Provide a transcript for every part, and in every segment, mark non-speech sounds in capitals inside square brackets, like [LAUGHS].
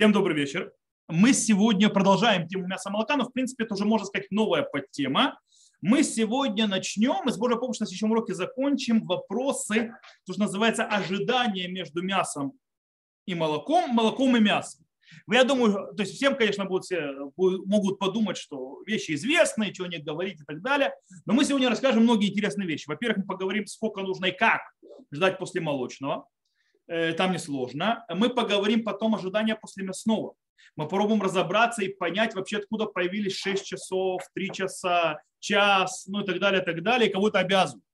Всем добрый вечер. Мы сегодня продолжаем тему мяса молока, но в принципе это уже можно сказать новая подтема. Мы сегодня начнем, и с Божьей помощью на следующем уроке закончим вопросы, то, что называется ожидание между мясом и молоком, молоком и мясом. Я думаю, то есть всем, конечно, будут, все, могут подумать, что вещи известные, что о них говорить и так далее. Но мы сегодня расскажем многие интересные вещи. Во-первых, мы поговорим, сколько нужно и как ждать после молочного. Э, там несложно. Мы поговорим потом ожидания после мясного. Мы попробуем разобраться и понять вообще, откуда появились 6 часов, 3 часа, час, ну и так далее, и так далее, и кого-то обязывают.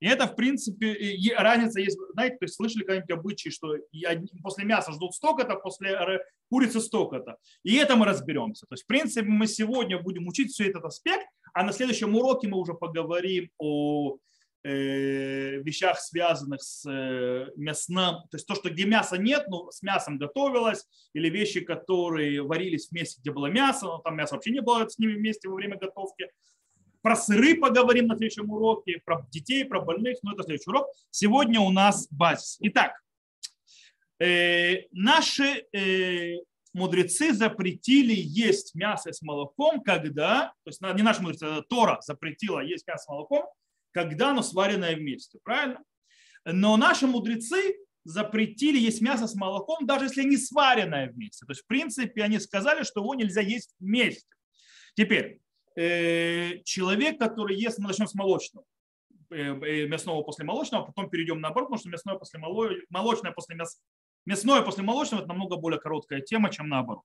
И это, в принципе, разница есть, знаете, то есть слышали когда-нибудь обычаи, что после мяса ждут столько-то, после курицы столько-то. И это мы разберемся. То есть, в принципе, мы сегодня будем учить все этот аспект, а на следующем уроке мы уже поговорим о Э, вещах, связанных с э, мясным, то есть то, что где мяса нет, но с мясом готовилось, или вещи, которые варились вместе, где было мясо, но там мяса вообще не было с ними вместе во время готовки. Про сыры поговорим на следующем уроке, про детей, про больных, но это следующий урок. Сегодня у нас базис. Итак, э, наши э, мудрецы запретили есть мясо с молоком, когда, то есть не наши мудрецы, а Тора запретила есть мясо с молоком, когда оно сваренное вместе, правильно? Но наши мудрецы запретили есть мясо с молоком, даже если не сваренное вместе. То есть, в принципе, они сказали, что его нельзя есть вместе. Теперь, э, человек, который ест, мы начнем с молочного, э, э, мясного после молочного, а потом перейдем наоборот, потому что мясное после молочное после мяс... мясное после молочного это намного более короткая тема, чем наоборот.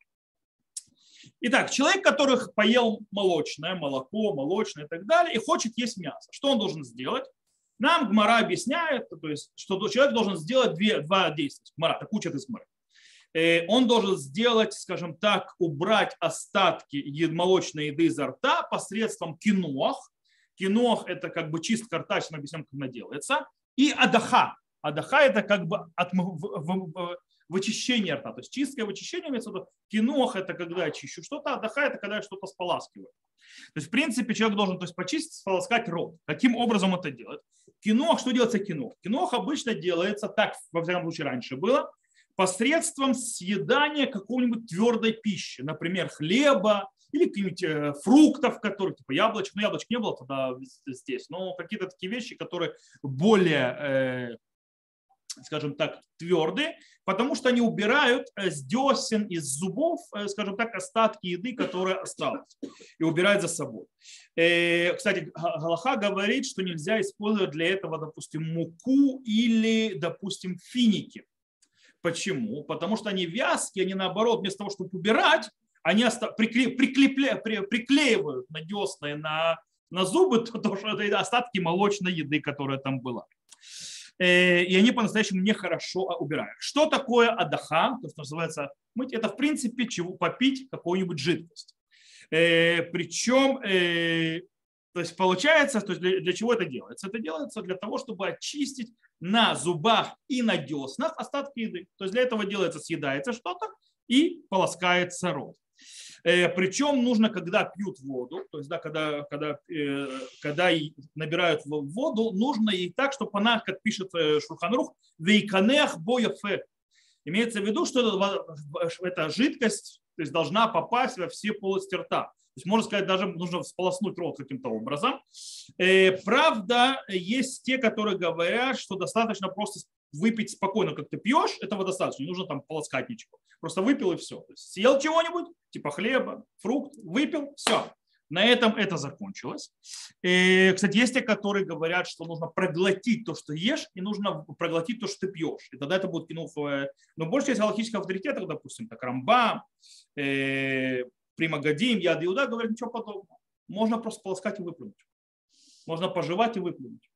Итак, человек, который поел молочное, молоко, молочное и так далее, и хочет есть мясо, что он должен сделать? Нам Гмара объясняет, то есть, что человек должен сделать две, два действия. Гмара, так учат из Гмары. Э, он должен сделать, скажем так, убрать остатки молочной еды изо рта посредством кинох. Кинох – это как бы чистка рта, сейчас объясним, как она делается. И адаха. Адаха – это как бы от, вычищение рта. То есть чистое вычищение имеется в виду. Кинох – это когда я чищу что-то, а даха – это когда я что-то споласкиваю. То есть, в принципе, человек должен то есть, почистить, сполоскать рот. Каким образом это делать? Кинох, что делается кинох? Кинох обычно делается так, во всяком случае, раньше было, посредством съедания какой-нибудь твердой пищи, например, хлеба или каких-нибудь э, фруктов, которые, типа яблочек, ну яблочек не было тогда здесь, но какие-то такие вещи, которые более э, скажем так, твердые, потому что они убирают э, с десен, из зубов, э, скажем так, остатки еды, которые осталось, и убирают за собой. Э, кстати, Галаха говорит, что нельзя использовать для этого, допустим, муку или, допустим, финики. Почему? Потому что они вязкие, они наоборот, вместо того, чтобы убирать, они приклеивают на десны, на, на зубы, [LAUGHS] то, что это остатки молочной еды, которая там была. Э, и они по-настоящему нехорошо а, убирают. Что такое адаха, то, что называется мыть, это в принципе чего, попить какую-нибудь жидкость. Э, Причем, э, то есть получается, то есть для, для чего это делается? Это делается для того, чтобы очистить на зубах и на деснах остатки еды. То есть для этого делается, съедается что-то и полоскается рот. Э, Причем нужно, когда пьют воду, то есть да, когда, когда, э, когда набирают воду, нужно и так, чтобы она, как пишет э, Шурханрух, вейканех бояфе. Имеется в виду, что эта жидкость то есть, должна попасть во все полости рта. То есть, можно сказать, даже нужно сполоснуть рот каким-то образом. Правда, есть те, которые говорят, что достаточно просто выпить спокойно, как ты пьешь, этого достаточно, не нужно там полоскать ничего. Просто выпил и все. Съел чего-нибудь, типа хлеба, фрукт, выпил, все. На этом это закончилось. И, кстати, есть те, которые говорят, что нужно проглотить то, что ешь, и нужно проглотить то, что ты пьешь. И тогда это будет кинуфовое. Но больше есть галактических авторитетов, допустим, как Рамба, э, Примагадим, Яд Иуда, говорят ничего подобного. Можно просто полоскать и выплюнуть. Можно пожевать и выплюнуть.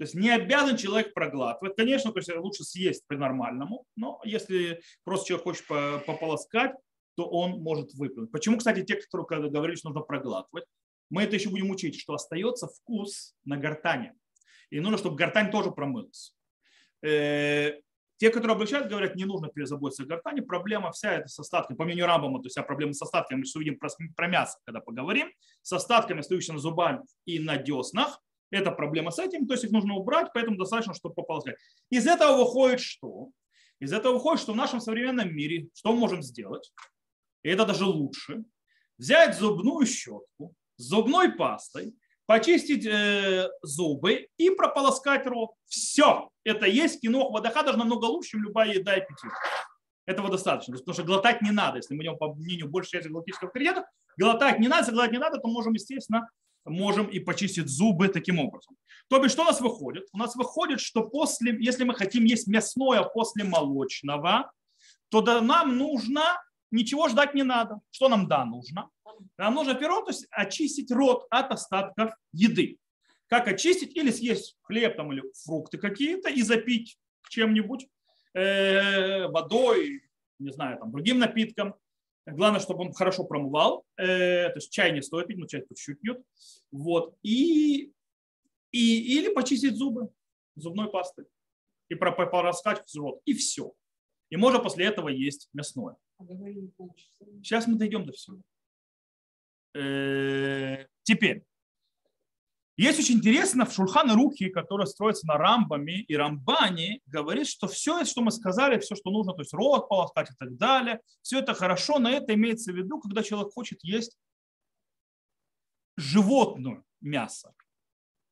То есть не обязан человек проглатывать. Конечно, то есть лучше съесть по-нормальному, но если просто человек хочет пополоскать, то он может выплюнуть. Почему, кстати, те, которые говорили, что нужно проглатывать, мы это еще будем учить, что остается вкус на гортане. И нужно, чтобы гортань тоже промылась. Э, те, которые обучают, говорят, не нужно перезаботиться о гортани. Проблема вся это с остатками. По мнению Рамбама, то есть вся проблема с остатками, мы еще увидим про, про мясо, когда поговорим, с остатками, остающимися на зубах и на деснах. Это проблема с этим, то есть их нужно убрать, поэтому достаточно, чтобы пополоскать. Из этого выходит что? Из этого выходит, что в нашем современном мире что можем сделать? И это даже лучше. Взять зубную щетку зубной пастой, почистить э, зубы и прополоскать рот. Все. Это есть кино. Водоха даже намного лучше, чем любая еда и питье. Этого достаточно. Потому что глотать не надо. Если мы идем по мнению большей части галактических авторитетов, глотать не надо. Если глотать не надо, то можем, естественно, можем и почистить зубы таким образом. То бишь, что у нас выходит? У нас выходит, что после, если мы хотим есть мясное после молочного, то да, нам нужно, ничего ждать не надо. Что нам да нужно? Нам нужно первое, то есть очистить рот от остатков еды. Как очистить? Или съесть хлеб там, или фрукты какие-то и запить чем-нибудь, э, водой, не знаю, там, другим напитком. Главное, чтобы он хорошо промывал. Э, то есть чай не стоит пить, но чай чуть-чуть пьет. Вот. И, и, или почистить зубы зубной пастой и пораскать в рот. И все. И можно после этого есть мясное. А Сейчас мы дойдем до всего. Э, теперь. Есть очень интересно в Шульхане Руки, который строится на Рамбаме и Рамбане, говорит, что все, что мы сказали, все, что нужно, то есть рот полоскать и так далее, все это хорошо, но это имеется в виду, когда человек хочет есть животное мясо.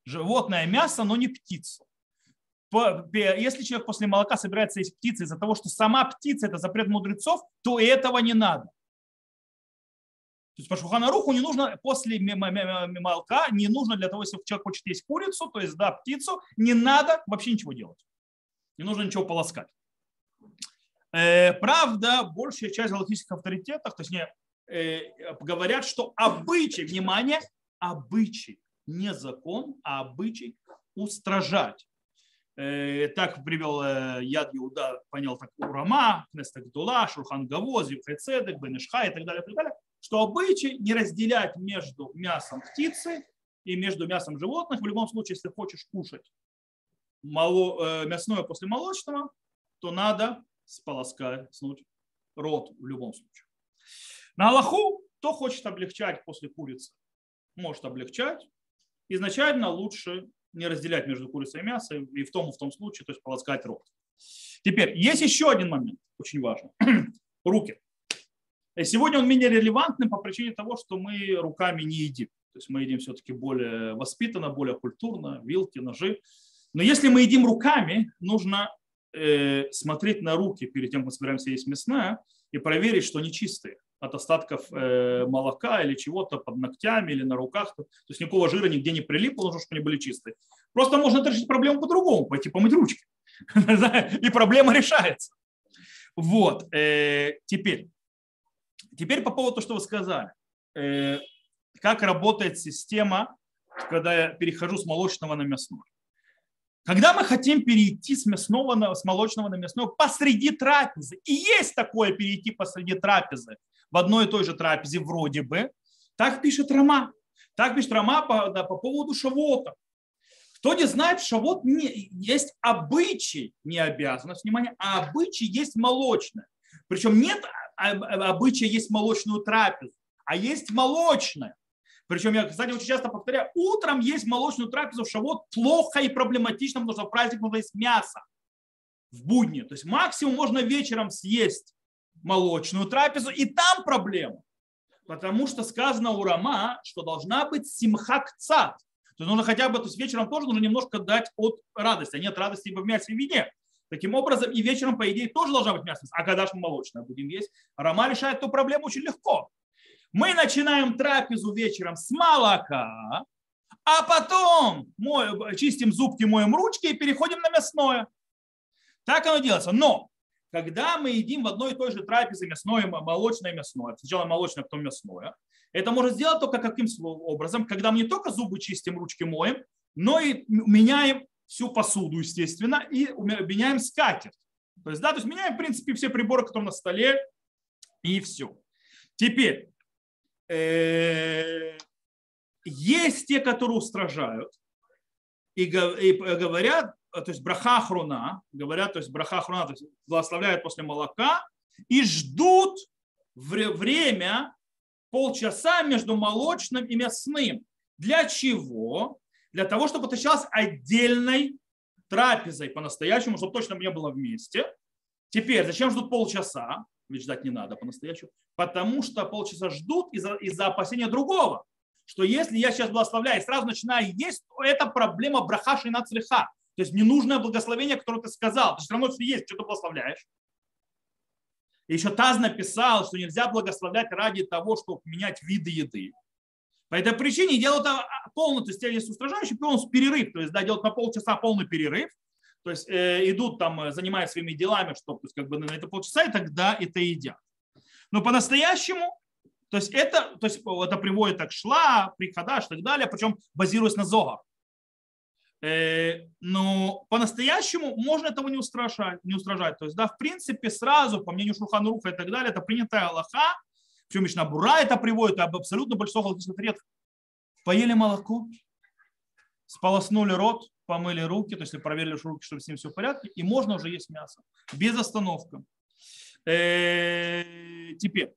Животное мясо, но не птицу. Если человек после молока собирается есть птицу из-за того, что сама птица – это запрет мудрецов, то этого не надо. То есть по Шуханаруху не нужно после молока, не нужно для того, если человек хочет есть курицу, то есть да, птицу, не надо вообще ничего делать. Не нужно ничего полоскать. Э, правда, большая часть галактических авторитетов, то есть не, э, говорят, что обычай, внимание, обычай, не закон, а обычай устражать. Э, так привел Яд Иуда, понял так Урама, Кнестагдула, Шурхан Гавоз, Юхайцедек, Бенешха и так далее, и так далее что обычай не разделять между мясом птицы и между мясом животных. В любом случае, если хочешь кушать мало, э, мясное после молочного, то надо сполоскать рот в любом случае. На Аллаху, кто хочет облегчать после курицы, может облегчать. Изначально лучше не разделять между курицей и мясом, и в том и в том случае, то есть полоскать рот. Теперь, есть еще один момент, очень важный. [CLEARS THROAT] Руки. Сегодня он менее релевантный по причине того, что мы руками не едим. То есть мы едим все-таки более воспитанно, более культурно, вилки, ножи. Но если мы едим руками, нужно э, смотреть на руки перед тем, как мы собираемся есть мясное, и проверить, что они чистые от остатков э, молока или чего-то под ногтями или на руках. То есть никакого жира нигде не прилипло, нужно, чтобы они были чистые. Просто можно решить проблему по-другому, пойти помыть ручки. [LAUGHS] И проблема решается. Вот. Э, теперь, Теперь по поводу того, что вы сказали. Э, как работает система, когда я перехожу с молочного на мясное. Когда мы хотим перейти с, мясного на, с молочного на мясное посреди трапезы, и есть такое перейти посреди трапезы, в одной и той же трапезе вроде бы, так пишет Рома. Так пишет Рома по, да, по поводу шавота. Кто не знает, шавот не, есть обычай, не обязанность, внимание, а обычай есть молочное. Причем нет обычая есть молочную трапезу, а есть молочная. Причем я, кстати, очень часто повторяю, утром есть молочную трапезу в шавот плохо и проблематично, потому что в праздник нужно есть мясо в будни. То есть максимум можно вечером съесть молочную трапезу, и там проблема. Потому что сказано у Рама, что должна быть симхакцат. То есть нужно хотя бы, то есть вечером тоже нужно немножко дать от радости, а нет радости в мясе и вине. Таким образом, и вечером, по идее, тоже должна быть мясо. А когда же мы молочное будем есть? Рома решает эту проблему очень легко. Мы начинаем трапезу вечером с молока, а потом мой, чистим зубки, моем ручки и переходим на мясное. Так оно делается. Но когда мы едим в одной и той же трапезе мясное, молочное, мясное, сначала молочное, потом мясное, это можно сделать только каким образом, когда мы не только зубы чистим, ручки моем, но и меняем всю посуду, естественно, и меняем скатерть. То есть, да, то есть меняем, в принципе, все приборы, которые на столе, и все. Теперь, э, есть те, которые устражают и говорят, то есть браха хруна, говорят, то есть браха хруна, то есть благословляют после молока и ждут время полчаса между молочным и мясным. Для чего? Для того, чтобы это считалось отдельной трапезой по-настоящему, чтобы точно не было вместе. Теперь, зачем ждут полчаса? Ведь ждать не надо по-настоящему. Потому что полчаса ждут из-за из опасения другого. Что если я сейчас благословляю и сразу начинаю есть, то это проблема брахаши на цреха. То есть ненужное благословение, которое ты сказал. Ты все равно что есть, что ты благословляешь. И еще Таз написал, что нельзя благословлять ради того, чтобы менять виды еды. По этой причине делают полный, то есть есть устражающий полный перерыв, то есть да, делают на полчаса полный перерыв, то есть э, идут там, э, занимаются своими делами, чтобы то есть, как бы на это полчаса, и тогда это едят. Но по-настоящему, то есть это, то есть это приводит так шла, приходаш и так далее, причем базируясь на зогах. Э, но по-настоящему можно этого не устражать, не устражать. То есть, да, в принципе, сразу, по мнению Шурханруха и так далее, это принятая Аллаха, причем Мишна Бура это приводит, об абсолютно большинство галактических предков. Поели молоко, сполоснули рот, помыли руки, то есть проверили руки, чтобы с ним все в порядке, и можно уже есть мясо. Без остановки. Э, теперь.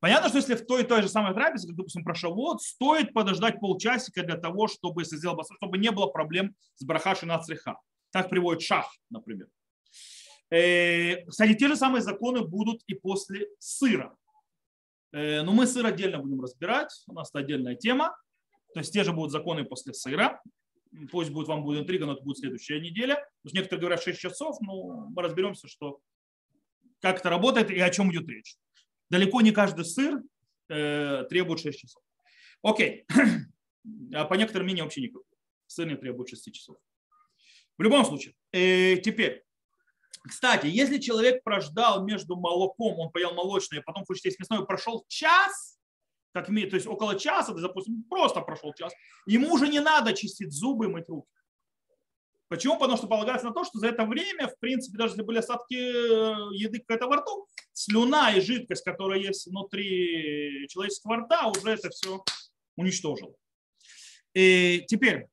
Понятно, что если в той и той же самой трапезе, как, допустим, про шавот, стоит подождать полчасика для того, чтобы, если сделал чтобы не было проблем с брахашей на цреха. Так приводит шах, например. Э, кстати, те же самые законы будут и после сыра. Э, но мы сыр отдельно будем разбирать, у нас это отдельная тема. То есть те же будут законы после сыра. Пусть будет, вам будет интрига, но это будет следующая неделя. Потому что некоторые говорят 6 часов, но мы разберемся, что как это работает и о чем идет речь. Далеко не каждый сыр э, требует 6 часов. Окей. [CLEARS THROAT] А по некоторым мнениям вообще никакой. Сыр не требует 6 часов. В любом случае. Теперь. Кстати, если человек прождал между молоком, он поел молочное, и потом хочет есть мясное, прошел час, как, то есть около часа, допустим, просто прошел час, ему уже не надо чистить зубы и мыть руки. Почему? Потому что полагается на то, что за это время, в принципе, даже если были остатки э, еды какая-то во рту, слюна и жидкость, которая есть внутри человеческого рта, уже это все уничтожила. И теперь,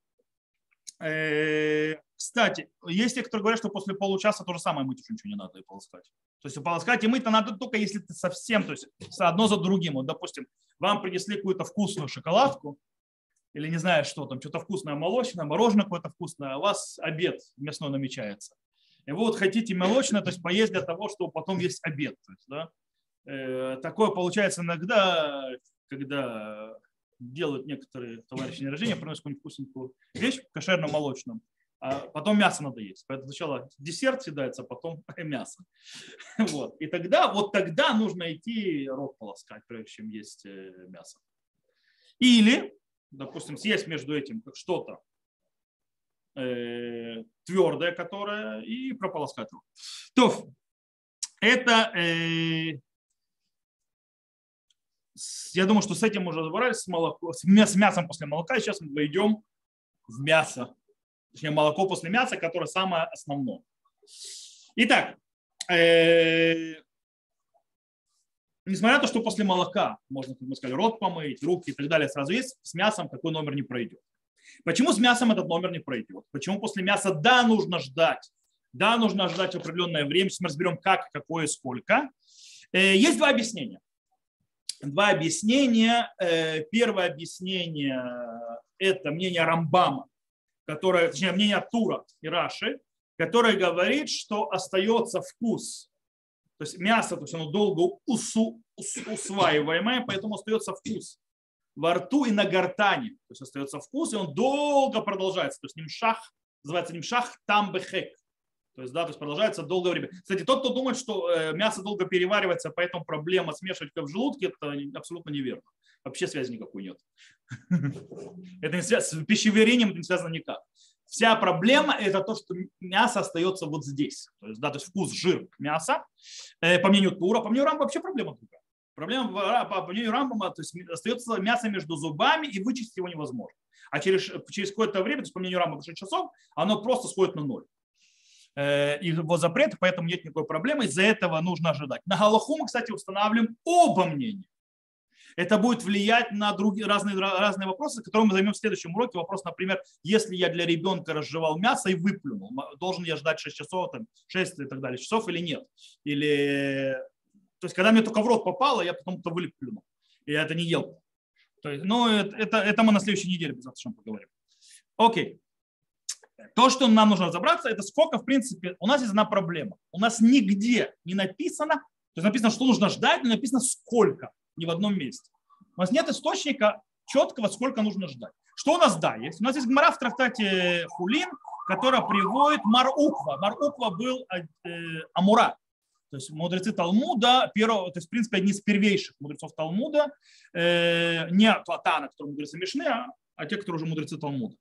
э, кстати, есть те, кто говорят, что после получаса то же самое мыть уже ничего не надо и полоскать. То есть полоскать и мыть-то надо только если ты совсем, то есть одно за другим. Вот, допустим, вам принесли какую-то вкусную шоколадку, или не знаю что там, что-то вкусное молочное, мороженое какое-то вкусное, а у вас обед мясной намечается. И вы вот хотите молочное, то есть поесть для того, чтобы потом есть обед. То есть, да? э, такое получается иногда, когда делают некоторые товарищи день рождения, приносят какую-нибудь вкусненькую вещь кошерно-молочном, а потом мясо надо есть. Поэтому сначала десерт съедается, а потом [LAUGHS] мясо. Вот. И тогда, вот тогда нужно идти рот полоскать, прежде чем есть э, мясо. Или, допустим, съесть между этим что-то э, твердое, которое, и прополоскать рот. То, это э, я думаю, что с этим уже разобрались, с, молоко, с мясом после молока. Сейчас мы войдем в мясо точнее молоко после мяса, которое самое основное. Итак, э, несмотря на то, что после молока можно, как мы сказали, рот помыть, руки и так далее сразу есть, с мясом такой номер не пройдет. Почему с мясом этот номер не пройдет? Почему после мяса да, нужно ждать, да, нужно ждать определенное время, мы разберем как, какое, сколько. Э, есть два объяснения. Два объяснения. Э, первое объяснение – это мнение Рамбама, которое, точнее, мнение Тура и Раши, которое говорит, что остается вкус. То есть мясо, то есть оно долго усу, ус, усваиваемое, поэтому остается вкус во рту и на гортане. То есть остается вкус, и он долго продолжается. То есть нимшах, называется нимшах тамбехек. То есть, да, то есть продолжается долгое время. Кстати, тот, кто думает, что э, мясо долго переваривается, поэтому проблема смешивать в желудке, это абсолютно неверно. Вообще связи никакой нет. [LAUGHS] Это не связано, с пищеварением это не связано никак. Вся проблема – это то, что мясо остается вот здесь. То есть, да, то есть вкус, жир мяса. Э, по мнению Тура, по мнению Рамба вообще проблема другая. Проблема, по мнению Рамбама, то есть остается мясо между зубами, и вычистить его невозможно. А через, через какое-то время, то есть по мнению Рамбама 6 часов, оно просто сходит на ноль. Э, его запрет, поэтому нет никакой проблемы. Из-за этого нужно ожидать. На Галаху мы, кстати, устанавливаем оба мнения. Это будет влиять на другие, разные, разные вопросы, которые мы займем в следующем уроке. Вопрос, например, если я для ребенка разжевал мясо и выплюнул, должен я ждать 6 часов, там, 6 и так далее, часов или нет? Или, то есть, когда мне только в рот попало, я потом это выплюнул. И я это не ел. То есть, ну, это, это, мы на следующей неделе обязательно поговорим. Окей. То, что нам нужно разобраться, это сколько, в принципе, у нас есть одна проблема. У нас нигде не написано, то есть написано, что нужно ждать, но написано сколько, ни в одном месте. У нас нет источника четкого, сколько нужно ждать. Что у нас, да, есть? У нас есть гмара в трактате Хулин, которая приводит Маруква. Маруква был э, Амура, то есть мудрецы Талмуда, первого, то есть, в принципе, одни из первейших мудрецов Талмуда, э, не Платана, который мудрецы Мишны, а, а те, которые уже мудрецы Талмуда.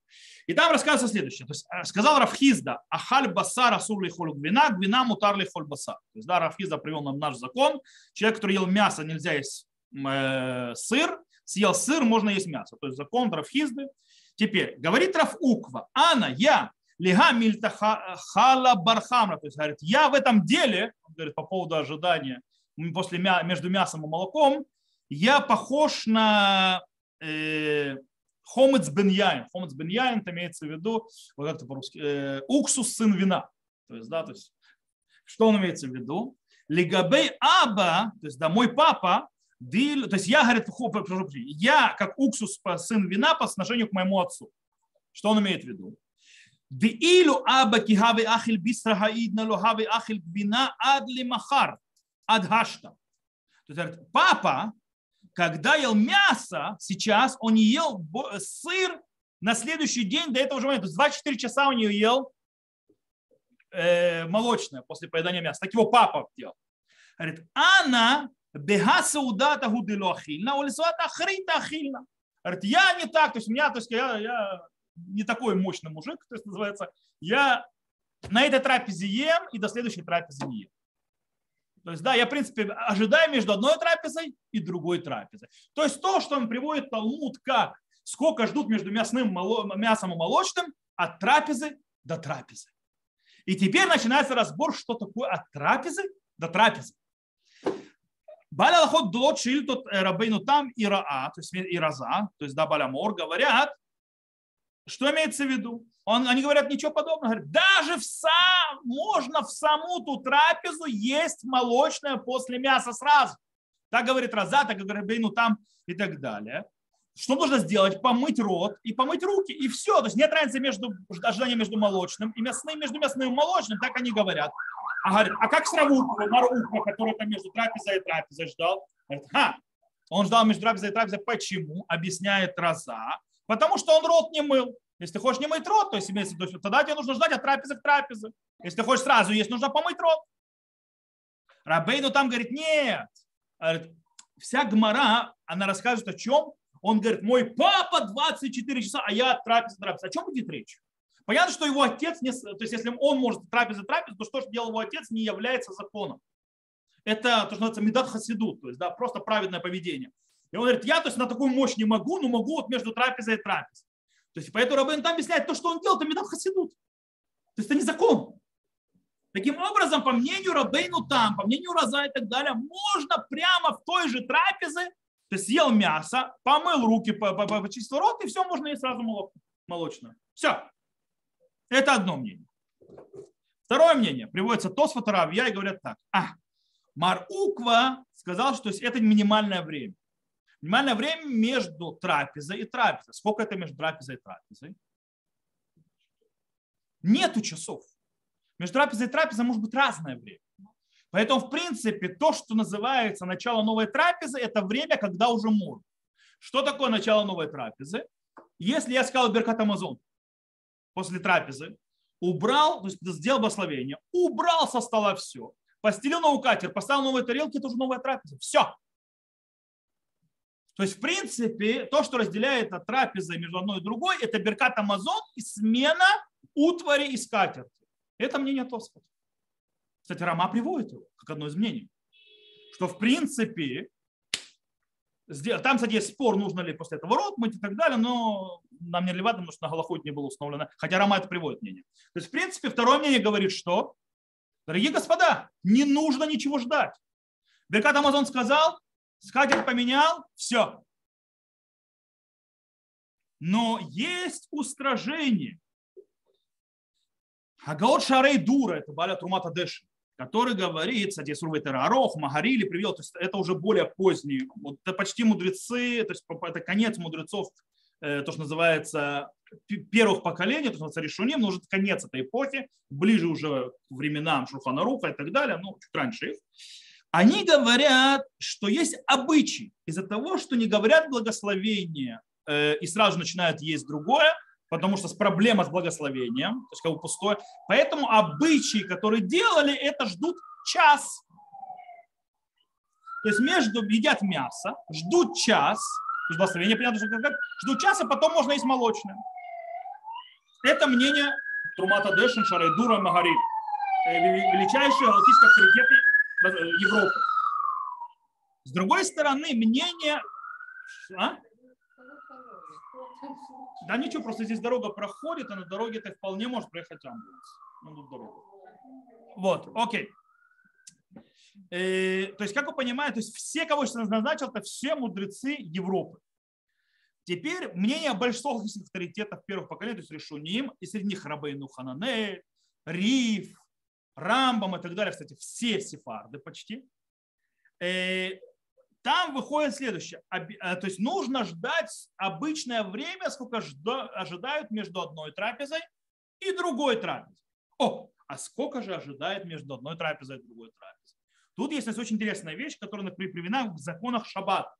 И там рассказывается следующее. То есть, э, сказал Рафхизда, ахаль басар асур ли холь гвина, гвина мутар ли холь басар. То есть, да, Рафхизда привел нам наш закон. Человек, который ел мясо, нельзя есть э, сыр. Съел сыр, можно есть мясо. То есть, закон Рафхизды. Теперь, говорит Рафуква, Ана, я, Лига мильтахала бархамра. То есть говорит, я в этом деле, говорит, по поводу ожидания после мя, между мясом и молоком, я похож на э, хомец бен яин. Хомец бен яин, имеется в виду, вот это по-русски, э, уксус сын вина. То есть, да, то есть, что он имеется в виду? Лигабей аба, то есть, да, мой папа, дил, то есть я, говорит, я как уксус сын вина по отношению к моему отцу. Что он имеет в виду? Деилу аба кихави ахил бисра хаидна лохави ахил гбина ад махар, ад хашта. То есть папа, когда ел мясо, сейчас он ел сыр на следующий день до этого же момента. То есть 24 часа он не ел э, молочное после поедания мяса. Так его папа делал. Говорит, Анна беха удата гудело ахильна, улисуата ахрита ахильна. Говорит, я не так, то есть меня, то есть я, я не такой мощный мужик, то есть называется, я на этой трапезе ем и до следующей трапезы не ем. То есть, да, я, в принципе, ожидаю между одной трапезой и другой трапезой. То есть то, что он приводит Талмуд как сколько ждут между мясным, мясом и молочным от трапезы до трапезы. И теперь начинается разбор, что такое от трапезы до трапезы. Баля Лахот Дот Шильтот Рабейну там и Раа, то есть и Раза, то есть да, Балямор, говорят, что имеется в виду? Он, они говорят ничего подобного. Говорят, даже в сам, можно в саму ту трапезу есть молочное после мяса сразу. Так говорит Раза, так говорит Бейну там и так далее. Что нужно сделать? Помыть рот и помыть руки. И все. То есть нет разницы между ожиданием между молочным и мясным, между мясным и молочным. Так они говорят. А, говорят, а как с Равуква, Маруква, который там между трапезой и трапезой ждал? Говорит, ха, он ждал между трапезой и трапезой. Почему? Объясняет Раза. Потому что он рот не мыл. Если ты хочешь не мыть рот, то есть имеется в виду, тогда тебе нужно ждать от трапезы к трапезе. Если ты хочешь сразу есть, нужно помыть рот. Рабейну там говорит, нет. Говорит, вся гмара, она рассказывает о чем? Он говорит, мой папа 24 часа, а я трапеза, трапеза. О чем идет речь? Понятно, что его отец, не, то есть если он может трапеза, трапеза, то что, делал его отец, не является законом. Это то, что называется медат хасидут, то есть да, просто праведное поведение. И он говорит, я то есть на такую мощь не могу, но могу вот между трапезой и трапезой. То есть поэтому Рабен там объясняет, то, что он делал, это медат хасидут. То есть это не закон. Таким образом, по мнению Рабейну там, по мнению Роза и так далее, можно прямо в той же трапезе, то есть съел мясо, помыл руки, почистил рот, и все, можно есть сразу молочное. Все. Это одно мнение. Второе мнение. Приводится то с фоторавья и говорят так. А, Маруква сказал, что это минимальное время. Минимальное время между трапезой и трапезой. Сколько это между трапезой и трапезой? Нету часов. Между трапезой и трапезой может быть разное время. Поэтому, в принципе, то, что называется начало новой трапезы, это время, когда уже можно. Что такое начало новой трапезы? Если я сказал Беркат Амазон после трапезы, убрал, то есть сделал благословение, убрал со стола все, постелил новый катер, поставил новые тарелки, это уже новая трапеза. Все. То есть, в принципе, то, что разделяет от трапезы между одной и другой, это беркат Амазон и смена утвари и скатерти. Это мнение Тосфот. Кстати, Рама приводит его, как одно из мнений. Что, в принципе, там, кстати, есть спор, нужно ли после этого рот мыть и так далее, но нам не релевантно, потому что на Галахут не было установлено. Хотя Рама это приводит мнение. То есть, в принципе, второе мнение говорит, что, дорогие господа, не нужно ничего ждать. Беркат Амазон сказал, скатерть поменял, все. Но есть устражение. Агаот Шарей Дура, это Баля Трумата Дэши, который говорит, кстати, Сурвей Терарох, Магарили привел, то есть это уже более поздние, это почти мудрецы, то есть это конец мудрецов то, что называется первых поколений, то, что называется решуним, но уже конец этой эпохи, ближе уже к временам Шуханаруха и так далее, ну, чуть раньше их, они говорят, что есть обычаи из-за того, что не говорят благословение и сразу начинают есть другое, потому что проблема с благословением, то есть как бы пустое. Поэтому обычаи, которые делали, это ждут час. То есть между едят мясо, ждут час, то есть благословение, понятно, что ждут час, а потом можно есть молочное. Это мнение Трумата Дэшин, Шарайдура, Магари, э, величайшие галактические авторитеты э, Европы. С другой стороны, мнение... А? Да ничего, просто здесь дорога проходит, а на дороге ты вполне может проехать амбуланс. Ну, тут дорога. Вот, окей. Э, то есть, как вы понимаете, то есть все, кого я назначил, это все мудрецы Европы. Теперь мнение большинства авторитетов первых поколений, то есть Решуним, и среди них Рабейну Ханане, Риф, Рамбам и так далее, кстати, все сефарды почти, э, там выходит следующее. Э, то есть нужно ждать обычное время, сколько ожидают между одной трапезой и другой трапезой. О, а сколько же ожидает между одной трапезой и другой трапезой? Тут есть очень интересная вещь, которая приведена в законах шаббата.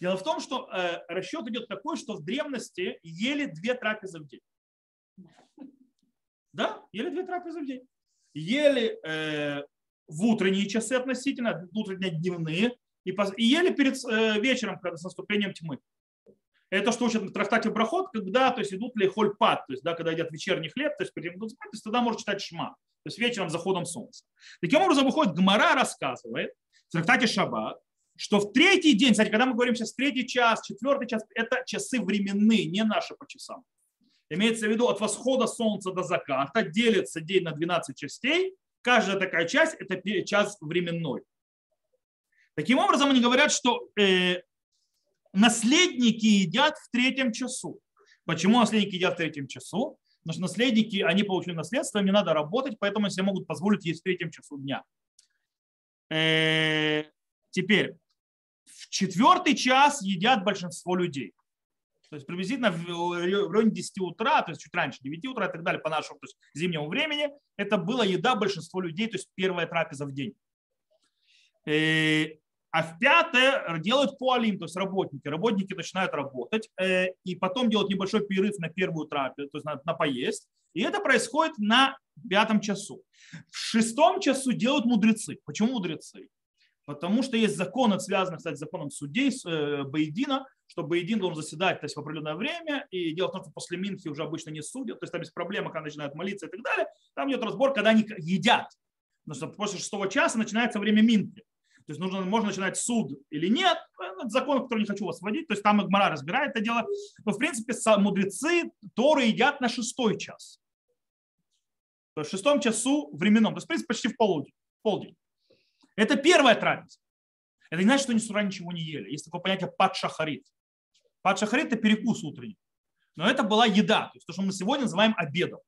Дело в том, что э, расчет идет такой, что в древности ели две трапезы в день. Да, ели две трапезы в день. Ели э, в утренние часы относительно, утренние дневные, и, и ели перед э, вечером, когда с наступлением тьмы. Это что учат в трактате Брахот, когда то есть, идут ли хольпат, то есть, да, когда едят вечерний хлеб, то есть, перед идут спать, то есть, тогда можно читать шма, то есть вечером заходом солнца. Таким образом, выходит, Гмара рассказывает в трактате Шаббат, что в третий день, кстати, когда мы говорим сейчас третий час, четвертый час, это часы временные, не наши по часам. Имеется в виду от восхода солнца до заката делится день на 12 частей. Каждая такая часть – это час временной. Таким образом, они говорят, что э, наследники едят в третьем часу. Почему наследники едят в третьем часу? Потому что наследники, они получили наследство, им не надо работать, поэтому себе могут позволить есть в третьем часу дня. Э, теперь, в четвертый час едят большинство людей. То есть приблизительно в районе 10 утра, то есть чуть раньше 9 утра и так далее по нашему то есть зимнему времени, это была еда большинства людей, то есть первая трапеза в день. Э, а в пятое делают пуалим, то есть работники. Работники начинают работать э, и потом делают небольшой перерыв на первую трапезу, то есть на, на поесть. И это происходит на пятом часу. В шестом часу делают мудрецы. Почему мудрецы? Потому что есть законы, связанные, кстати, с законом судей, с э, Баидина, что Баидин должен заседать то есть, в определенное время. И дело в том, что после Минхи уже обычно не судят. То есть там есть проблема, когда начинают молиться и так далее. Там идет разбор, когда они едят. Потому что после шестого часа начинается время Минхи. То есть нужно, можно начинать суд или нет. Это закон, который не хочу вас вводить. То есть там Игмара разбирает это дело. Но в принципе мудрецы Торы едят на шестой час. То есть в шестом часу временном. То есть в принципе почти в полдень. В полдень. Это первая трапеза. Это не значит, что они с утра ничего не ели. Есть такое понятие падшахарит. Падшахарит – это перекус утренний. Но это была еда, то есть то, что мы сегодня называем обедом.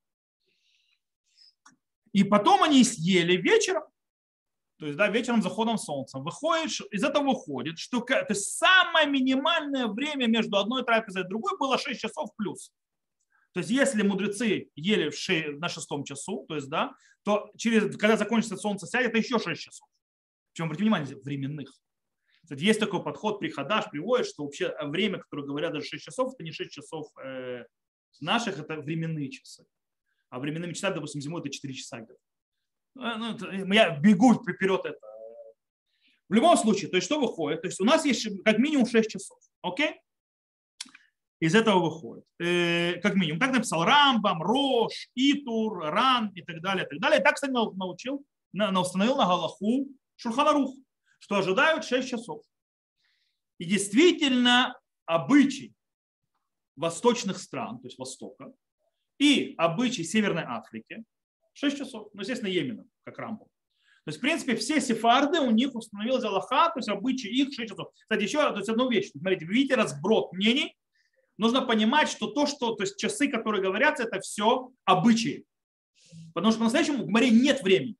И потом они съели вечером, то есть да, вечером заходом солнца. Выходит, из этого выходит, что то есть самое минимальное время между одной трапезой и другой было 6 часов плюс. То есть если мудрецы ели в 6, на шестом часу, то есть, да, то через, когда закончится солнце сядет, это еще 6 часов. Причем, обратите внимание, временных. Кстати, есть такой подход при Хадаш, приводит, что вообще время, которое говорят даже 6 часов, это не 6 часов э, наших, это временные часы. А временными часами, допустим, зимой это 4 часа где-то. Э, ну, я бегу вперед это. В любом случае, то есть что выходит? То есть у нас есть как минимум 6 часов. Окей? Из этого выходит. Э, как минимум. Так написал Рамбам, Рош, Итур, Ран и так далее. И так далее. И так, кстати, научил, на, установил на Галаху Шурханарух, что ожидают 6 часов. И действительно обычай восточных стран, то есть Востока, и обычай Северной Африки 6 часов. Ну, естественно, Йемена, как Рамбо. То есть, в принципе, все сефарды, у них установилась Аллаха, то есть обычай их 6 часов. Кстати, еще то есть одну вещь. Смотрите, видите разброд мнений. Нужно понимать, что то, что, то есть часы, которые говорятся, это все обычаи. Потому что по-настоящему в море нет времени.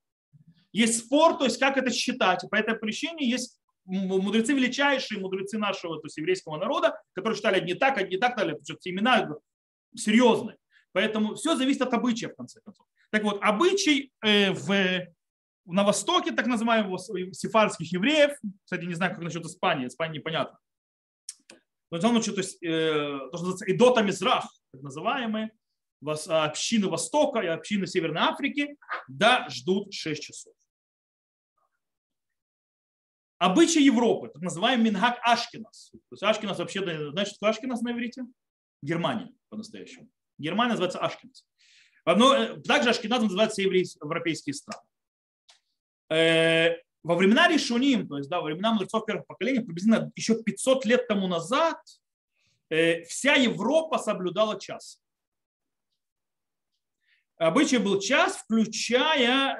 Есть спор, то есть как это считать. По этой причине есть мудрецы величайшие, мудрецы нашего, то есть еврейского народа, которые считали одни так, одни так, далее, что имена серьезные. Поэтому все зависит от обычая, в конце концов. Так вот, обычай э, в, на Востоке, так называемых сефардских евреев, кстати, не знаю, как насчет Испании, Испания непонятно. Но то есть, э, то, что называется Идота Мизрах, так называемые, общины Востока и общины Северной Африки, да, ждут 6 часов. Обычай Европы, так называемый Мингак Ашкинас. То есть Ашкинас вообще, знаете, что Ашкинас на иврите? Германия по-настоящему. Германия называется Ашкинас. Но э, также Ашкиназ называется европейские страны. Э, во времена Решуним, то есть да, во времена мудрецов первых поколений, приблизительно еще 500 лет тому назад, э, вся Европа соблюдала час. Обычай был час, включая,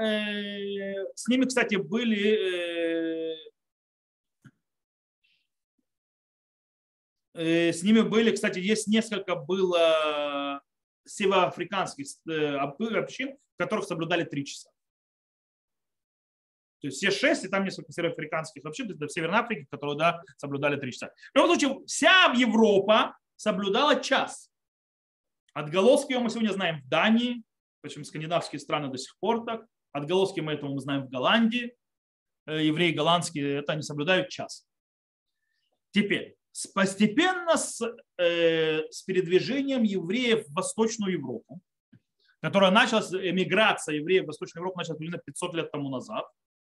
с ними, кстати, были Э, с ними были, кстати, есть несколько было североафриканских э, общин, в которых соблюдали три часа. То есть все шесть, и там несколько североафриканских общин, в Северной Африке, которые да, соблюдали три часа. В любом случае, вся Европа соблюдала час. Отголоски мы сегодня знаем в Дании, причем скандинавские страны до сих пор так. Отголоски мы этого мы знаем в Голландии. Э, евреи голландские это они соблюдают час. Теперь, постепенно с, э, с передвижением евреев в Восточную Европу, которая началась, эмиграция евреев в Восточную Европу началась примерно 500 лет тому назад,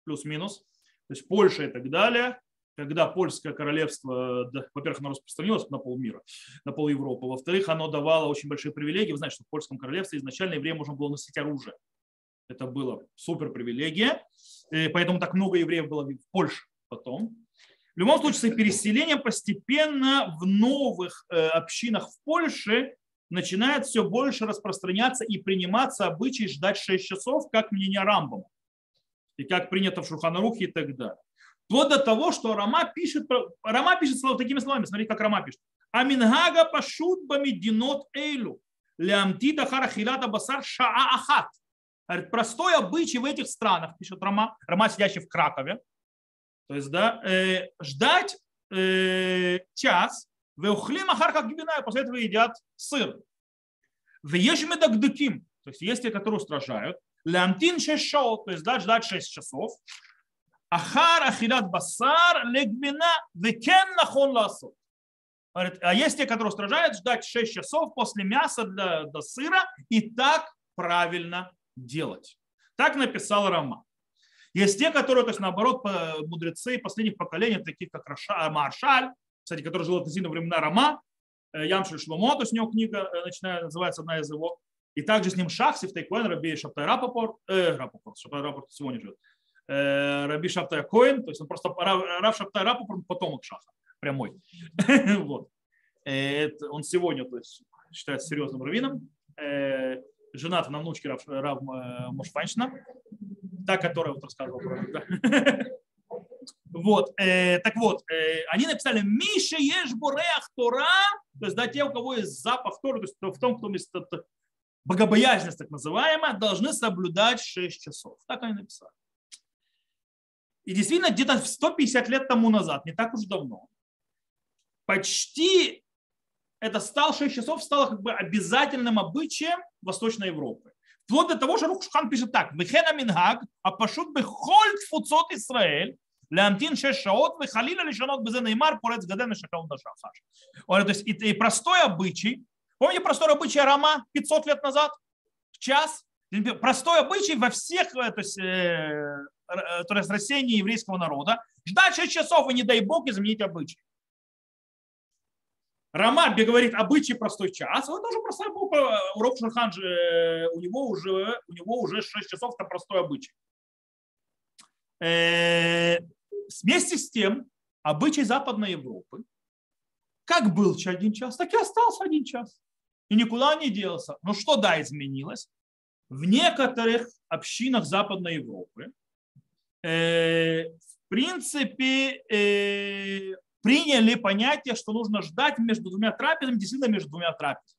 плюс-минус, то есть Польша и так далее, когда польское королевство, во-первых, оно распространилось на полмира, на пол Европы, во-вторых, оно давало очень большие привилегии. Вы знаете, что в польском королевстве изначально евреям можно было носить оружие. Это было супер привилегия, поэтому так много евреев было в Польше потом. В любом случае, с постепенно в новых э, общинах в Польше начинает все больше распространяться и приниматься обычай ждать 6 часов, как мнение Рамбама. И как принято в Шуханарухе и так далее. Вплоть до того, что Рама пишет, Рама пишет такими словами, смотрите, как Рама пишет. Амингага пашут бамидинот эйлю, лямтита харахилата басар шаа ахат. Простой обычай в этих странах, пишет Рама, Рама, сидящий в Кракове, то есть, да, э, ждать э, час, вы ухлим ахар как гибина, и после этого едят сыр. В ешмедагдыким, то есть есть те, которые устражают, лямтин шешо, то есть да, ждать 6 часов, ахар ахилат басар легбина векен нахон ласот. А есть те, которые устражают, ждать 6 часов после мяса для, до сыра и так правильно делать. Так написал Роман. Есть те, которые, то есть наоборот, мудрецы последних поколений, таких как Раша, Маршаль, кстати, который жил относительно времена Рома, э, Ямшель Шломо, то есть у него книга э, начинает, называется одна из его, и также с ним Шах, Сифтай Коэн, Раби Шаптай Рапопор, э, Рапопор, Шаптай Рапопор сегодня живет, э, Раби Шаптай Коэн, то есть он просто Рав Шаптай Рапопор, потомок Шаха, прямой. [LAUGHS] вот. Э, это, он сегодня, то есть, считается серьезным раввином, э, женат на внучке Рав, Рав Мошфаншина, та, которая вот рассказывала про да. [LAUGHS] Вот, э, так вот, э, они написали Миша ешь буреах Тора, то есть да, те, у кого есть запах Тора, то есть в том, кто есть богобоязненность так называемая, должны соблюдать 6 часов. Так они написали. И действительно, где-то 150 лет тому назад, не так уж давно, почти это стал 6 часов стало как бы обязательным обычаем Восточной Европы. Вплоть до того, что Рухшхан пишет так. Вехена мингаг, а пашут бехоль фуцот Исраэль, лямтин шеш шаот, вехалина лишанот безе неймар, порец гаден и шахал на шахаш. То есть и, простой обычай. Помните простой обычай Рама 500 лет назад? В час. Простой обычай во всех, э, то есть, э, э то есть растении еврейского народа. Ждать 6 часов и не дай бог изменить обычай. Рамаби говорит обычай простой час, вот тоже простой урок Шурхан же, у него уже, у него уже 6 часов это простой обычай. Э, вместе с тем, обычай Западной Европы, как был один час, так и остался один час. И никуда не делся. Но что да, изменилось? В некоторых общинах Западной Европы э, в принципе э, приняли понятие, что нужно ждать между двумя трапезами, действительно между двумя трапезами.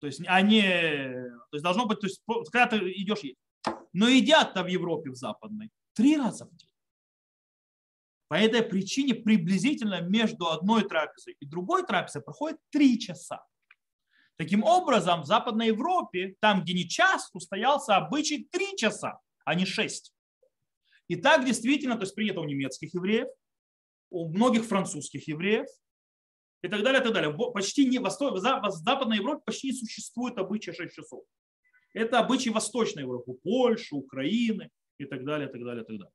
То есть они, то есть должно быть, то есть когда ты идешь есть. Но едят-то в Европе, в западной, три раза в день. По этой причине приблизительно между одной трапезой и другой трапезой проходит три часа. Таким образом, в Западной Европе, там, где не час, устоялся обычай три часа, а не шесть. И так действительно, то есть принято у немецких евреев, у многих французских евреев и так далее, и так далее. Почти не, в Западной Европе почти не существует обычая 6 часов. Это обычаи Восточной Европы, Польши, Украины и так далее, и так далее, и так далее.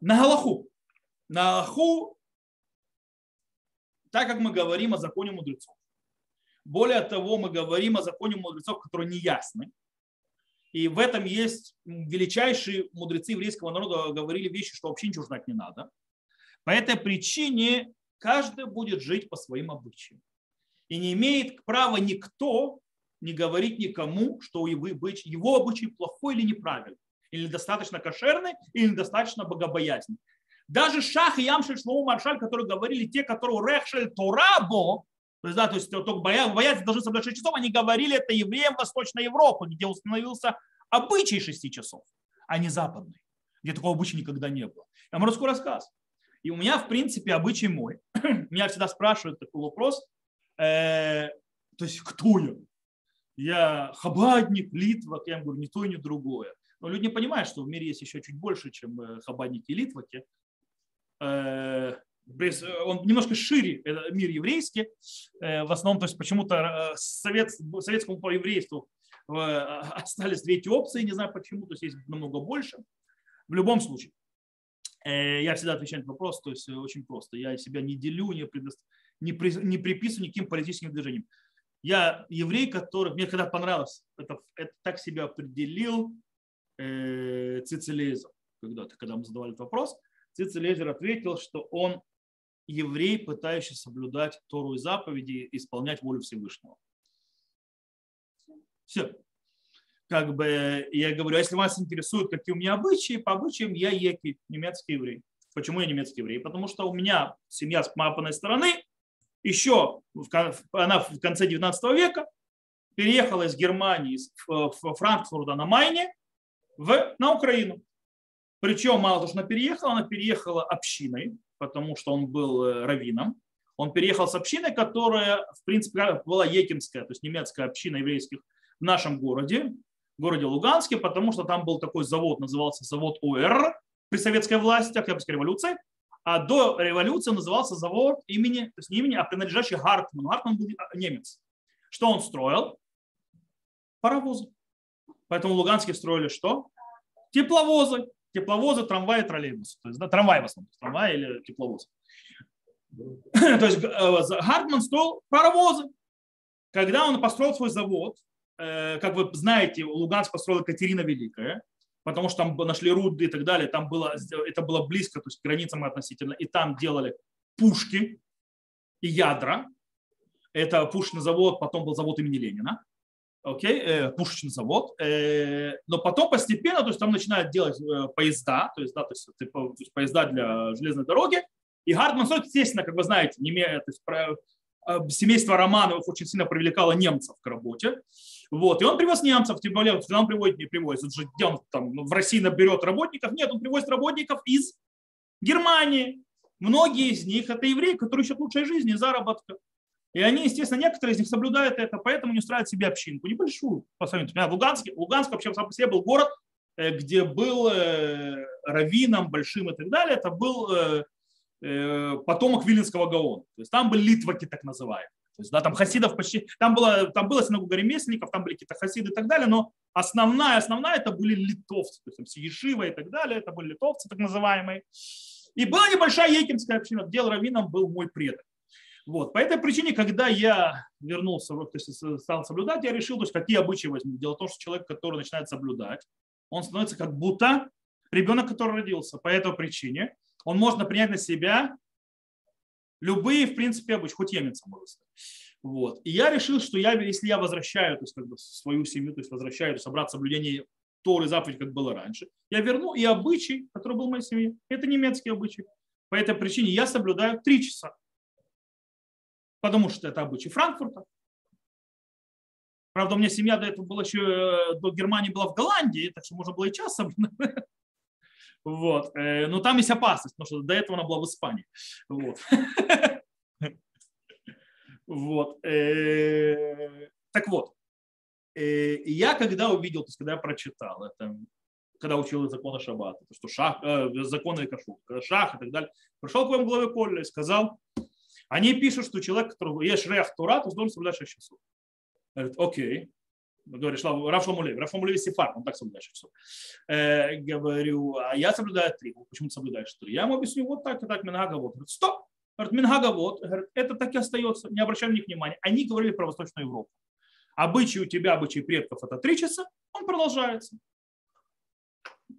На Галаху. На Галаху, так как мы говорим о законе мудрецов. Более того, мы говорим о законе мудрецов, которые не ясны. И в этом есть величайшие мудрецы еврейского народа говорили вещи, что вообще ничего знать не надо. По этой причине каждый будет жить по своим обычаям. И не имеет права никто не говорить никому, что его обычай плохой или неправильный, или достаточно кошерный, или недостаточно богобоязненный. Даже Шах и Ямшель Шлоу Маршаль, которые говорили те, которые Рехшель Торабо, то есть, да, то есть только бояться должны соблюдать 6 часов, они говорили это евреям Восточной Европы, где установился обычай 6 часов, а не западный, где такого обычая никогда не было. Я вам расскажу рассказ. И у меня, в принципе, обычай мой. [CLEARS THROAT] меня всегда спрашивают такой вопрос, э, то есть кто я? Я хабадник, литвак, я им говорю, ни то, ни другое. Но люди не понимают, что в мире есть еще чуть больше, чем э, хабадники и литваки. Э, он немножко шире, это мир еврейский. Э, в основном, то есть почему-то совет, советскому по еврейству [LAUGHS] остались две эти опции, не знаю почему, то есть есть намного больше. В любом случае, я всегда отвечаю на вопрос, то есть очень просто. Я себя не делю, не, предо... не, при... не приписываю никаким политическим движениям. Я еврей, который, мне когда понравилось, это, это так себя определил э, Цицелезер, когда-то, когда мы задавали этот вопрос, Цицелезер ответил, что он еврей, пытающий соблюдать Тору и заповеди исполнять волю Всевышнего. Все. Как бы я говорю, а если вас интересует, какие у меня обычаи, по обычаям я еки, немецкий еврей. Почему я немецкий еврей? Потому что у меня семья с папиной стороны, еще она в конце 19 века переехала из Германии, в Франкфурта на Майне, в, на Украину. Причем мало того, что она переехала, она переехала общиной, потому что он был э, раввином. Он переехал с общиной, которая, в принципе, была екинская, то есть немецкая община еврейских в нашем городе, в городе Луганске, потому что там был такой завод, назывался завод ОР при советской власти, Октябрьской революции. А до революции назывался завод имени, то есть не имени, а принадлежащий Гартману. Гартман был немец. Что он строил? Паровозы. Поэтому в Луганске строили что? Тепловозы. Тепловозы, трамваи, троллейбусы. То есть, да, трамвай в основном. Трамвай или тепловоз. [LAUGHS] То есть э, Гартман строил паровозы. Когда он построил свой завод, э, как вы знаете, Луганск построила Катерина Великая, потому что там нашли руды и так далее, там было, это было близко, то есть к границам относительно, и там делали пушки и ядра. Это пушечный завод, потом был завод имени Ленина, окей, э, пушечный завод, э, но потом постепенно, то есть там начинают делать э, поезда, то есть, да, то есть, то есть поезда для железной дороги, и Гартман, естественно, как вы знаете, не, то есть, про, э, семейство Романовых очень сильно привлекало немцев к работе, вот. И он привез немцев, тем более, он приводит, не привозит, он же он там в России наберет работников. Нет, он привозит работников из Германии. Многие из них это евреи, которые ищут лучшей жизни, заработка. И они, естественно, некоторые из них соблюдают это, поэтому не устраивают себе общинку, небольшую по сравнению. Луганск, Луганск вообще сам по себе был город, э, где был э, раввином большим и так далее. Это был э, потомок Виленского Гаона. То есть там были литваки так называемые. То есть, да, там хасидов почти, там было, там было синагога ремесленников, там были какие-то хасиды и так далее, но основная, основная это были литовцы, то есть там Сиешива и так далее, это были литовцы так называемые. И была небольшая екинская община, где раввином был мой предок. Вот. По этой причине, когда я вернулся, то есть стал соблюдать, я решил, то есть какие обычаи возьму. Дело в том, что человек, который начинает соблюдать, он становится как будто ребенок, который родился. По этой причине он может принять на себя Любые, в принципе, обычно, хоть емецом можно Вот. И я решил, что я, если я возвращаю то есть, как бы, свою семью, то есть возвращаю, то есть обратно соблюдение Торы заповедь, как было раньше, я верну и обычай, который был в моей семье. Это немецкий обычай. По этой причине я соблюдаю три часа. Потому что это обычай Франкфурта. Правда, у меня семья до этого была еще, до Германии была в Голландии, так что можно было и час соблюдать. [LAUGHS] Вот. Э, но там есть опасность, потому что до этого она была в Испании. Вот. [LAUGHS] Вот. Э, так вот, э, я когда увидел, то есть когда я прочитал это, когда учил законы Шаббата, то, что шах, э, законы кашу, шах и так далее, пришел к моему главе Колля и сказал, они пишут, что человек, который есть рех Тура, то должен соблюдать 6 часов. Говорит, окей. Говоришь, Раф Шламулеви. Раф Шламулеви Сефар, он так соблюдает 6 часов. Э, говорю, а я соблюдаю 3. Почему ты соблюдаешь 3? Я ему объясню, вот так и так, Минага вот. Говорит, стоп. Говорит, Мингага вот. Говорит, это так и остается. Не обращаем на них внимания. Они говорили про Восточную Европу. Обычаи у тебя, обычаи предков это 3 часа, он продолжается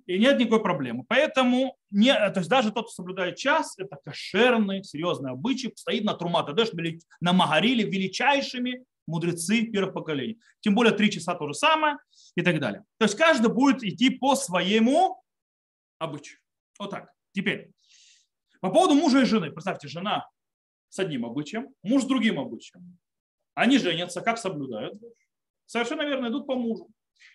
и нет никакой проблемы. Поэтому не, то есть даже тот, кто соблюдает час, это кошерный, серьезный обычай, стоит на Трумата Дэш, на Магариле величайшими мудрецы первых поколений. Тем более три часа то же самое и так далее. То есть каждый будет идти по своему обычаю. Вот так. Теперь, по поводу мужа и жены. Представьте, жена с одним обычаем, муж с другим обычаем. Они женятся, как соблюдают? Совершенно верно, идут по мужу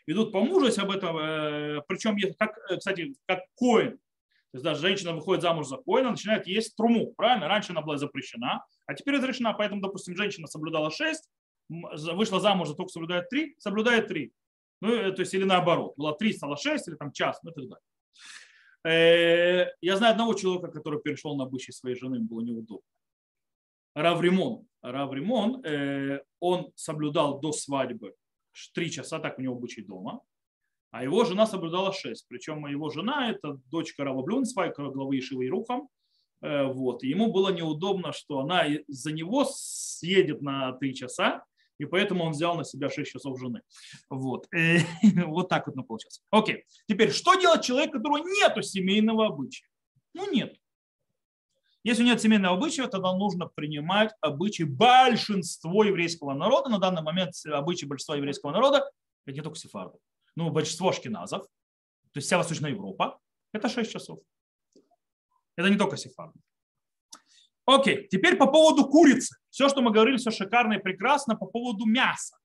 идут по мужу, если об этом, э, причем, как, э, кстати, как коин. То есть даже женщина выходит замуж за коина, начинает есть труму, правильно? Раньше она была запрещена, а теперь разрешена. Поэтому, допустим, женщина соблюдала 6, вышла замуж, за только соблюдает 3, соблюдает 3. Ну, э, то есть, или наоборот, было 3, стало 6, или там час, ну и так далее. Я знаю одного человека, который перешел на обычай своей жены, ему было неудобно. Равримон. Равримон, он соблюдал до свадьбы три часа, так у него обычай дома. А его жена соблюдала шесть. Причем его жена – это дочка Рава Блюнсвайка, главы Ишивы. Э, вот. И ему было неудобно, что она за него съедет на три часа, и поэтому он взял на себя 6 часов жены. Вот, [LAUGHS] э, вот так вот на получается. Окей. Теперь, что делать человек, у которого нет семейного обычая? Ну, нет. Если нет семейного обычая, тогда нужно принимать обычаи большинства еврейского народа. На данный момент обычаи большинства еврейского народа, это не только сефарды, но большинство шкиназов, то есть вся Восточная Европа, это 6 часов. Это не только сефарды. Окей, теперь по поводу курицы. Все, что мы говорили, все шикарно и прекрасно по поводу мяса.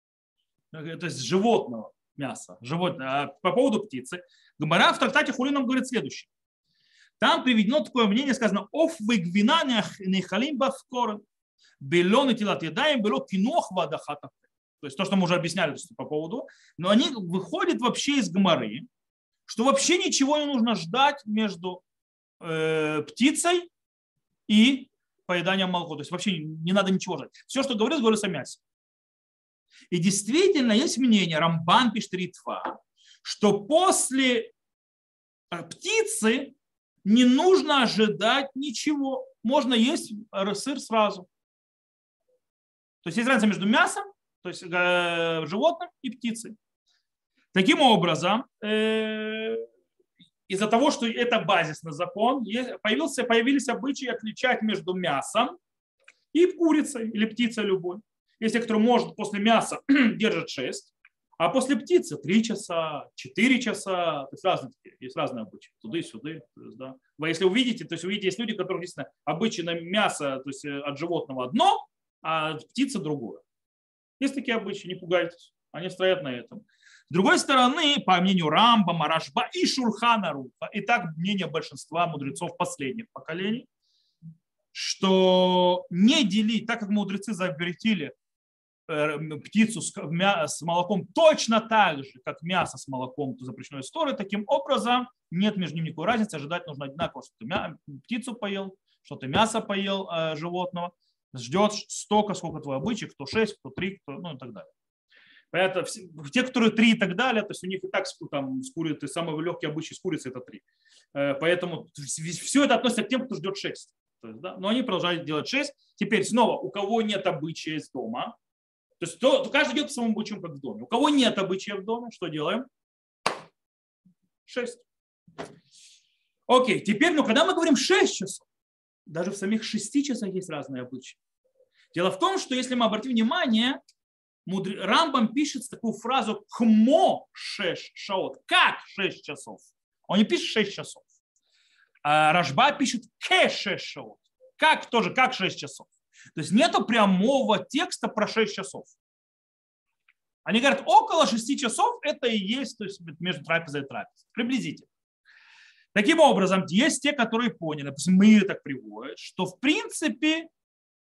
То есть животного мяса. Животное. А по поводу птицы. Гомора в трактате Хулином говорит следующее. Там приведено такое мнение, сказано, «Оф вегвина нехалим бавкорен, белон и тилат едаем, бело кинох вадахата». То есть то, что мы уже объясняли по поводу. Но они выходят вообще из гморы, что вообще ничего не нужно ждать между э, птицей и поеданием молока. То есть вообще не надо ничего ждать. Все, что говорится, говорится о мясе. И действительно есть мнение, Рамбан пишет Ритва, что после э, птицы не нужно ожидать ничего. Можно есть сыр сразу. То есть есть разница между мясом, то есть э, животным и птицей. Таким образом, э, из-за того, что это базисный закон, появился, появились обычаи отличать между мясом и курицей или птицей любой. Если кто может после мяса [CLEARS THROAT] держит 6, а после птицы 3 часа, 4 часа, то есть разные, есть разные обычаи, туда и сюда. То есть, да. Вы если увидите, то есть увидите, есть люди, которые действительно обычаи на мясо то есть э, от животного одно, а от птицы другое. Есть такие обычаи, не пугайтесь, они стоят на этом. С другой стороны, по мнению Рамба, Марашба и Шурхана Руха, и так мнение большинства мудрецов последних поколений, что не делить, так как мудрецы запретили птицу с молоком точно так же, как мясо с молоком запрещено историей, таким образом нет между ними никакой разницы, ожидать нужно одинаково, что ты птицу поел, что ты мясо поел э, животного, ждет столько, сколько твой обычай, кто 6, кто 3, кто, ну и так далее. Поэтому те, которые 3 и так далее, то есть у них и так там с курицей, самый легкий обычай с курицей это 3. Э, поэтому все это относится к тем, кто ждет 6. То есть, да, но они продолжают делать 6. Теперь снова, у кого нет обычая из дома, то есть то, то каждый идет по своему обычаю, как в доме. У кого нет обычая в доме, что делаем? Шесть. Окей, теперь, ну когда мы говорим шесть часов, даже в самих шести часах есть разные обычаи. Дело в том, что если мы обратим внимание, мудр... Рамбам пишет такую фразу «хмо шеш шаот», как шесть часов. Он не пишет шесть часов. А Рашба пишет «ке шеш шаот», как тоже, как шесть часов. То есть нет прямого текста про 6 часов. Они говорят, около 6 часов это и есть то есть между трапезой и трапезой. Приблизительно. Таким образом, есть те, которые поняли, допустим, мы так приводят, что в принципе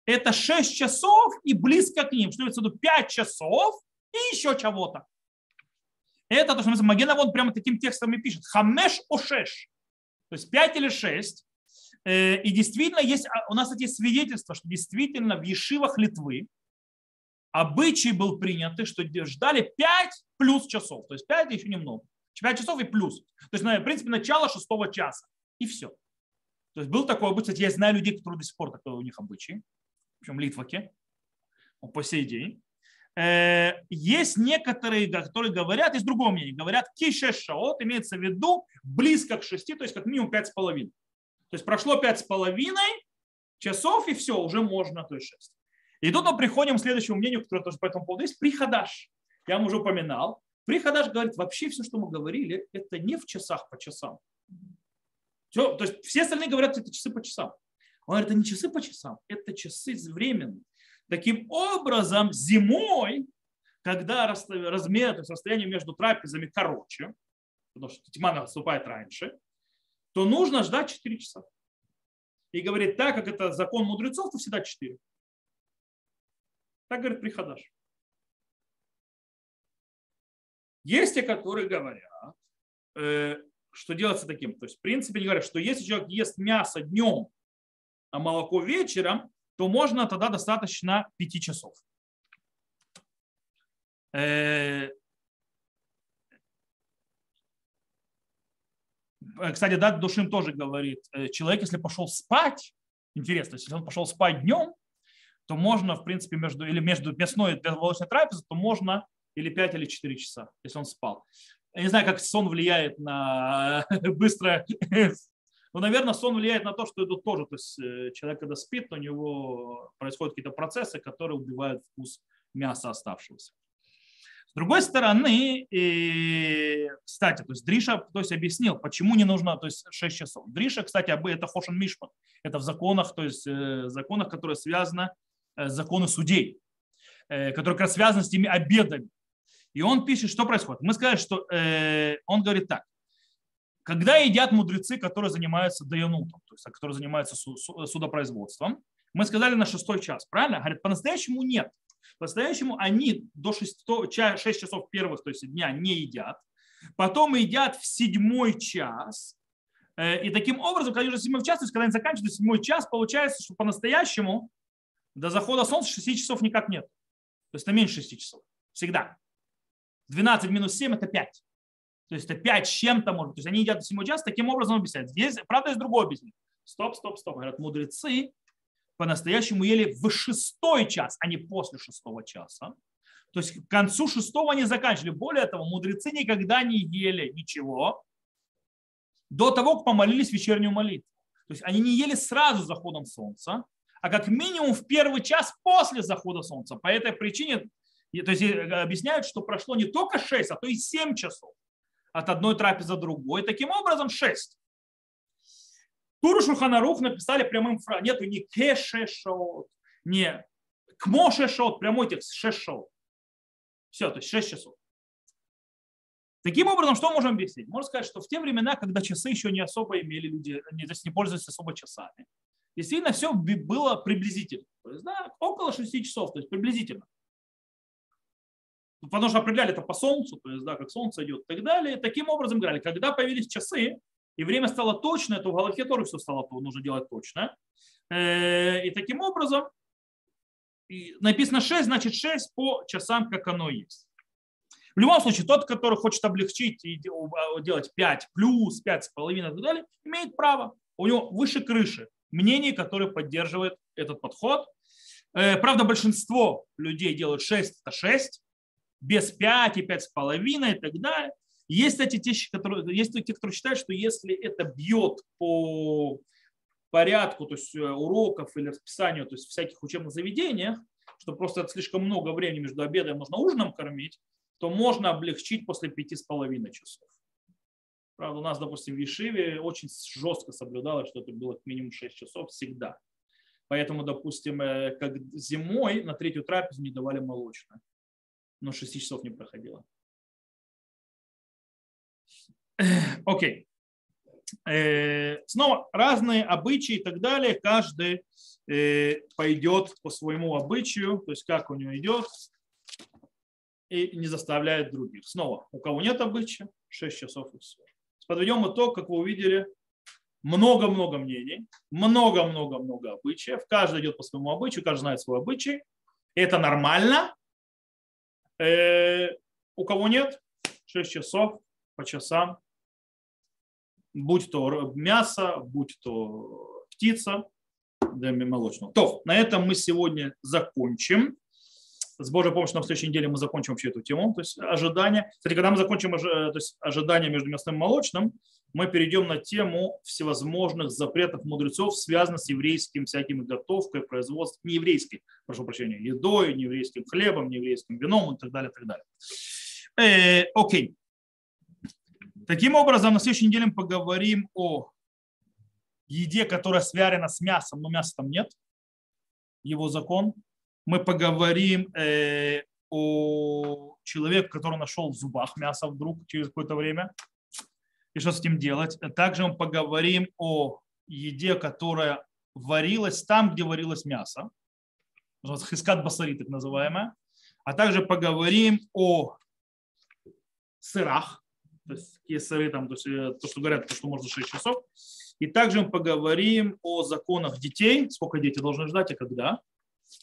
это 6 часов и близко к ним, что имеется в виду 5 часов и еще чего-то. Это то, что Магена вот прямо таким текстом и пишет. Хамеш ошеш. То есть 5 или 6. Э, и действительно есть, а, у нас эти свидетельства, что действительно в Ешивах Литвы обычай был принят, что ждали 5 плюс часов. То есть 5 еще немного. 5 часов и плюс. То есть, в принципе, начало 6 часа. И все. То есть был такой обычай. Я знаю людей, которые до сих пор такой у них обычай. Причем литваки. По сей день. Э, есть некоторые, которые говорят, из другого мнения, говорят кише шаот, имеется в виду близко к шести, то есть как минимум пять с половиной. То есть прошло пять с половиной часов, и все, уже можно, то есть шесть. И тут мы приходим к следующему мнению, которое тоже по этому поводу есть, приходаш. Я вам уже упоминал. Приходаш говорит, вообще все, что мы говорили, это не в часах по часам. Все, то есть все остальные говорят, это часы по часам. Он говорит, это не часы по часам, это часы временные. Таким образом, зимой, когда размер, то есть расстояние между трапезами короче, потому что тьма наступает раньше, то нужно ждать 4 часа. И говорит, так как это закон мудрецов, то всегда 4. Так говорит Приходаш. Есть те, которые говорят, э, что делается таким. То есть, в принципе, они говорят, что если человек ест мясо днем, а молоко вечером, то можно тогда достаточно 5 часов. Э, кстати, Дат Душим тоже говорит, э, человек, если пошел спать, интересно, если он пошел спать днем, то можно, в принципе, между, или между мясной и молочной трапезой, то можно или 5, или 4 часа, если он спал. Я не знаю, как сон влияет на [LAUGHS] быстрое ну, наверное, сон влияет на то, что это тоже, то есть э, человек, когда спит, у него происходят какие-то процессы, которые убивают вкус мяса оставшегося. Другой стороны, и, кстати, то есть Дриша то есть, объяснил, почему не нужно то есть, 6 часов. Дриша, кстати, это Хошен Мишпан. Это в законах, то есть э, законах, которые связаны э, законы судей, которые как раз связаны с теми обедами. И он пишет, что происходит. Мы сказали, что он говорит так. Когда едят мудрецы, которые занимаются даянутом, то есть которые занимаются судопроизводством, мы сказали на шестой час, правильно? Говорят, по-настоящему нет. По-настоящему они до 6, 6 часов первых, то есть дня не едят. Потом едят в седьмой час. Э, и таким образом, когда уже седьмой час, то есть когда они заканчивают седьмой час, получается, что по-настоящему до захода солнца 6 часов никак нет. То есть это меньше 6 часов. Всегда. 12 минус 7 это 5. То есть это 5 с чем-то может. То есть они едят до 7 часа, таким образом объясняют. Здесь, правда, есть другое объяснение. Стоп, стоп, стоп. Говорят, мудрецы по-настоящему ели в шестой час, а не после шестого часа. То есть к концу шестого они заканчивали. Более того, мудрецы никогда не ели ничего до того, как помолились вечернюю молитву. То есть они не ели сразу с заходом солнца, а как минимум в первый час после захода солнца. По этой причине то есть э, объясняют, что прошло не только 6, а то и 7 часов от одной трапезы другой. Таким образом, шесть. Туру Шуханарух написали прямым фразом. Нету ни кешешот, не кмошешот, прямой текст, шешот. Все, то есть шесть часов. Таким образом, что можем объяснить? Можно сказать, что в те времена, когда часы еще не особо имели люди, не, то есть не пользовались особо часами, действительно все было приблизительно. То есть, да, около 6 часов, то есть приблизительно. Потому что определяли это по солнцу, то есть, да, как солнце идет и так далее. Таким образом говорили, когда появились часы, и время стало точное, то в Галахе тоже все стало нужно делать точно. Э, и таким образом написано 6, значит 6 по часам, как оно есть. В любом случае, тот, который хочет облегчить и делать 5 плюс, 5 с половиной и так далее, имеет право. У него выше крыши мнений, которые поддерживают этот подход. Э, правда, большинство людей делают 6, это 6, без 5 и 5,5 и так далее. Есть, кстати, те, которые, есть те, которые считают, что если это бьет по порядку, то есть э, уроков или расписанию, то есть всяких учебных заведениях, что просто это слишком много времени между обедом нужно ужином кормить, то можно облегчить после пяти с половиной часов. Правда, у нас, допустим, в Ешиве очень жестко соблюдалось, что это было как минимум 6 часов всегда. Поэтому, допустим, э, как зимой на третью трапезу не давали молочное но 6 часов не проходило. Окей. э, снова разные обычаи и так далее. Каждый э, пойдет по своему обычаю, то есть как у него идет, и не заставляет других. Снова, у кого нет обычая, 6 часов и все. Подведем итог, как вы увидели, много-много мнений, много-много-много обычаев. Каждый идет по своему обычаю, каждый знает свой обычай. Это нормально. Э, у кого нет, 6 часов по часам, будь то мясо, будь то птица, да, молочного. То, на этом мы сегодня закончим. С Божьей помощью на следующей неделе мы закончим вообще эту тему, то есть ожидание. Кстати, когда мы закончим то есть ожидание между мясным и молочным, мы перейдем на тему всевозможных запретов мудрецов, связанных с еврейским всякими готовкой, производством, не еврейской, прошу прощения, едой, не еврейским хлебом, не еврейским вином и так далее, и так далее. Э, окей. Таким образом, на следующей неделе мы поговорим о еде, которая сварена с мясом, но мяса там нет, его закон. Мы поговорим э, о человеке, который нашел в зубах мясо вдруг через какое-то время, и что с этим делать. Также мы поговорим о еде, которая варилась там, где варилось мясо, хискат басари, так называемая. А также поговорим о сырах, то есть какие сыры там, то, есть, э, то, что говорят, то, что можно 6 часов. И также мы поговорим о законах детей, сколько дети должны ждать и когда,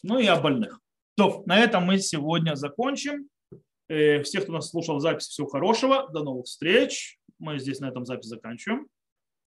ну и о больных. То, на этом мы сегодня закончим. Э, всех, кто нас слушал запись, всего хорошего. До новых встреч. Мы здесь на этом запись заканчиваем.